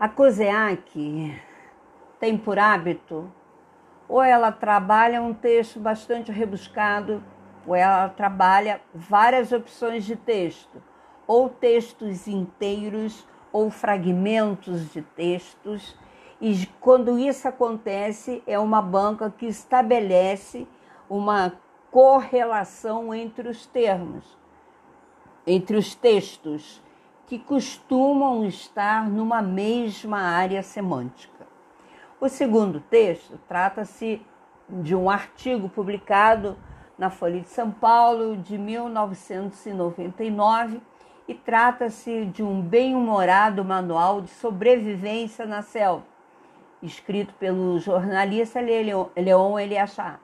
A COSEAC tem por hábito, ou ela trabalha um texto bastante rebuscado, ou ela trabalha várias opções de texto, ou textos inteiros, ou fragmentos de textos. E quando isso acontece, é uma banca que estabelece uma correlação entre os termos, entre os textos que costumam estar numa mesma área semântica. O segundo texto trata-se de um artigo publicado na Folha de São Paulo de 1999 e trata-se de um bem-humorado manual de sobrevivência na selva, escrito pelo jornalista Leon Eliachar.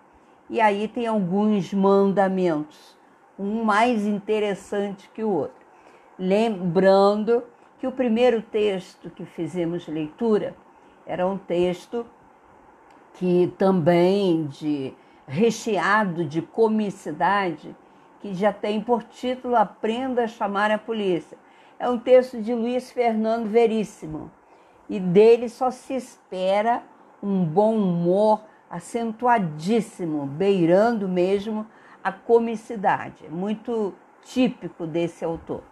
E aí tem alguns mandamentos, um mais interessante que o outro. Lembrando que o primeiro texto que fizemos leitura era um texto que também de recheado de comicidade, que já tem por título Aprenda a chamar a polícia. É um texto de Luiz Fernando Veríssimo e dele só se espera um bom humor acentuadíssimo, beirando mesmo a comicidade, muito típico desse autor.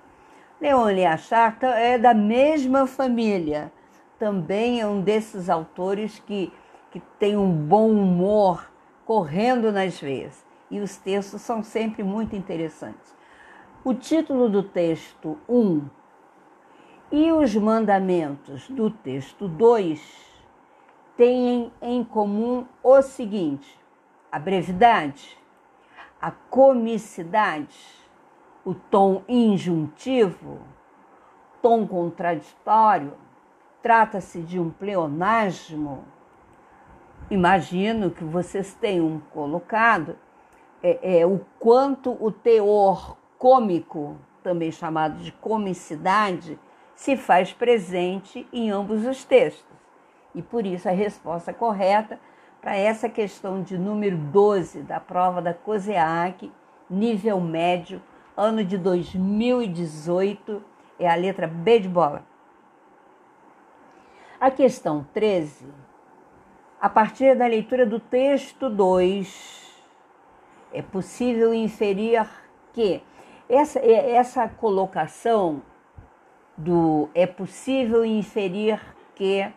Leone Acharta é da mesma família. Também é um desses autores que, que tem um bom humor correndo nas veias. E os textos são sempre muito interessantes. O título do texto 1 um, e os mandamentos do texto 2 têm em comum o seguinte: a brevidade, a comicidade, o tom injuntivo, tom contraditório, trata-se de um pleonasmo. Imagino que vocês tenham colocado é, é, o quanto o teor cômico, também chamado de comicidade, se faz presente em ambos os textos. E por isso a resposta correta para essa questão de número 12 da prova da COSEAC, nível médio, ano de 2018, é a letra B de bola. A questão 13, a partir da leitura do texto 2, é possível inferir que essa, essa colocação do é possível inferir que é,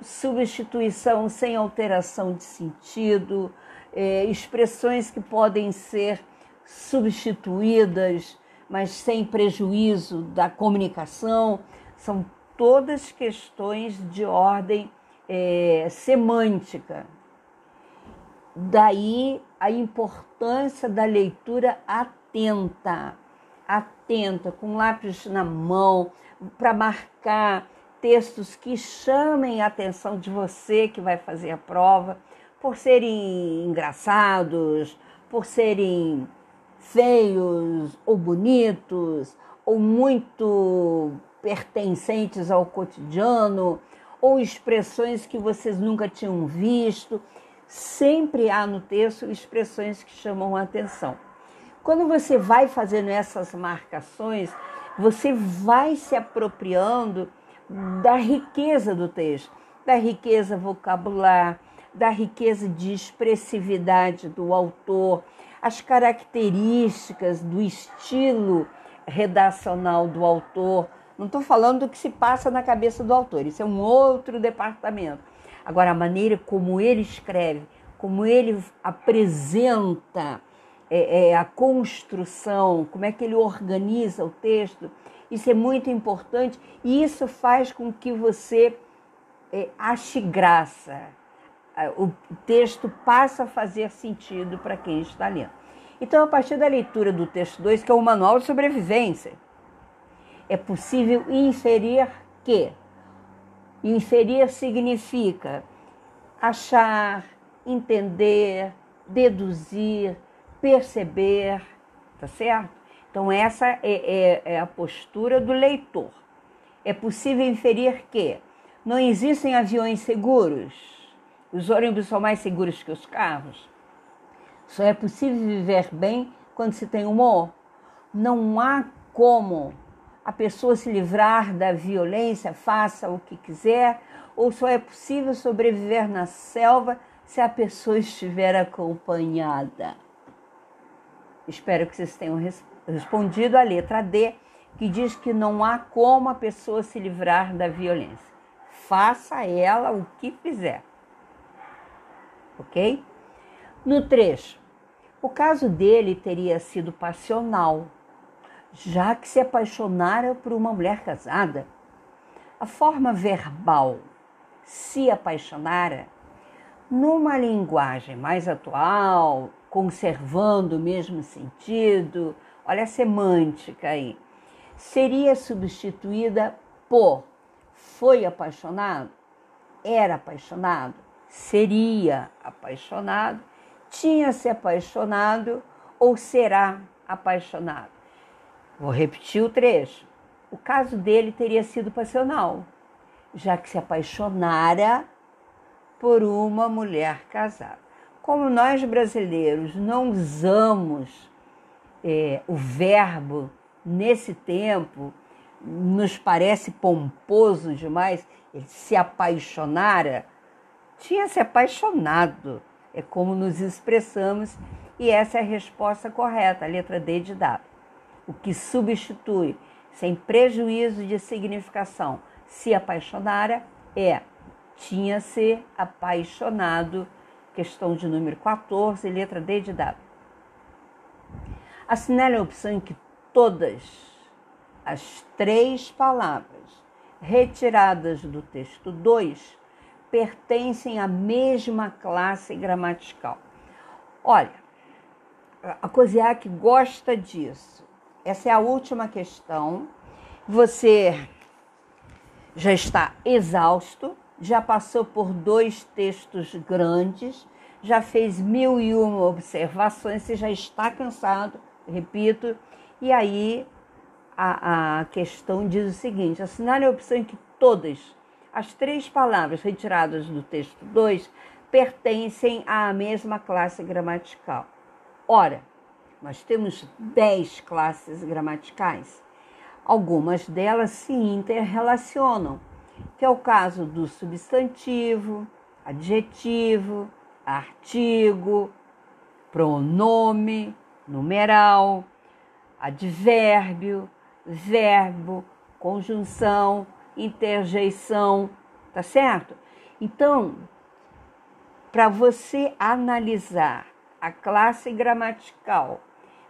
substituição sem alteração de sentido, é, expressões que podem ser substituídas, mas sem prejuízo da comunicação, são todas questões de ordem é, semântica. Daí a importância da leitura atenta, atenta, com lápis na mão, para marcar textos que chamem a atenção de você que vai fazer a prova, por serem engraçados, por serem feios ou bonitos, ou muito pertencentes ao cotidiano, ou expressões que vocês nunca tinham visto. Sempre há no texto expressões que chamam a atenção. Quando você vai fazendo essas marcações, você vai se apropriando da riqueza do texto, da riqueza vocabular, da riqueza de expressividade do autor, as características do estilo redacional do autor. Não estou falando do que se passa na cabeça do autor, isso é um outro departamento. Agora, a maneira como ele escreve, como ele apresenta é, é, a construção, como é que ele organiza o texto, isso é muito importante e isso faz com que você é, ache graça o texto passa a fazer sentido para quem está lendo. Então, a partir da leitura do texto 2, que é o Manual de Sobrevivência, é possível inferir que inferir significa achar, entender, deduzir, perceber, tá certo? Então, essa é, é, é a postura do leitor. É possível inferir que não existem aviões seguros os ônibus são mais seguros que os carros. Só é possível viver bem quando se tem humor. Não há como a pessoa se livrar da violência, faça o que quiser, ou só é possível sobreviver na selva se a pessoa estiver acompanhada? Espero que vocês tenham respondido a letra D, que diz que não há como a pessoa se livrar da violência. Faça ela o que fizer. Ok? No trecho, o caso dele teria sido passional, já que se apaixonara por uma mulher casada. A forma verbal se apaixonara, numa linguagem mais atual, conservando o mesmo sentido, olha a semântica aí, seria substituída por foi apaixonado, era apaixonado, seria apaixonado, tinha se apaixonado ou será apaixonado. Vou repetir o trecho. O caso dele teria sido passional, já que se apaixonara por uma mulher casada. Como nós brasileiros não usamos é, o verbo nesse tempo, nos parece pomposo demais, ele se apaixonara, tinha se apaixonado, é como nos expressamos, e essa é a resposta correta, a letra D de dado. O que substitui, sem prejuízo de significação, se apaixonara é tinha se apaixonado questão de número 14, letra D de dado. Assinale a opção em que todas as três palavras retiradas do texto 2 pertencem à mesma classe gramatical. Olha, a Coziac gosta disso. Essa é a última questão. Você já está exausto, já passou por dois textos grandes, já fez mil e uma observações, você já está cansado, repito, e aí a, a questão diz o seguinte: assinale a opção em que todas as três palavras retiradas do texto 2 pertencem à mesma classe gramatical. Ora, nós temos dez classes gramaticais. Algumas delas se interrelacionam que é o caso do substantivo, adjetivo, artigo, pronome, numeral, advérbio, verbo, conjunção, interjeição, tá certo? Então, para você analisar a classe gramatical,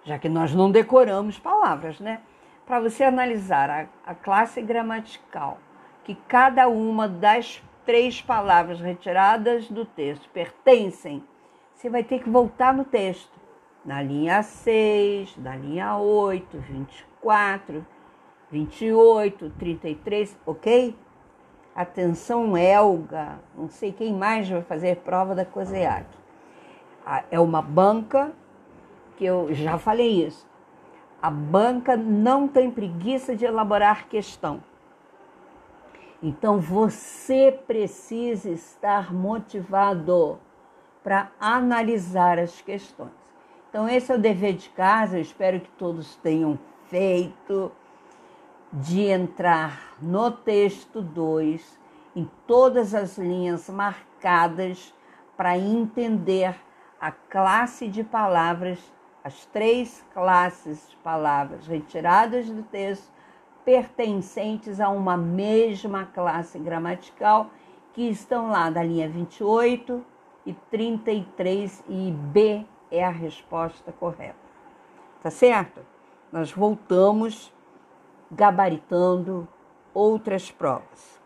já que nós não decoramos palavras, né? Para você analisar a, a classe gramatical que cada uma das três palavras retiradas do texto pertencem, você vai ter que voltar no texto. Na linha 6, na linha 8, 24, 28, 33, ok? Atenção, Elga, não sei quem mais vai fazer prova da COSEAC. É uma banca que eu já falei isso. A banca não tem preguiça de elaborar questão. Então você precisa estar motivado para analisar as questões. Então esse é o dever de casa, eu espero que todos tenham feito de entrar no texto 2 em todas as linhas marcadas para entender a classe de palavras, as três classes de palavras retiradas do texto pertencentes a uma mesma classe gramatical que estão lá da linha 28 e 33 e B é a resposta correta. Tá certo? Nós voltamos gabaritando outras provas.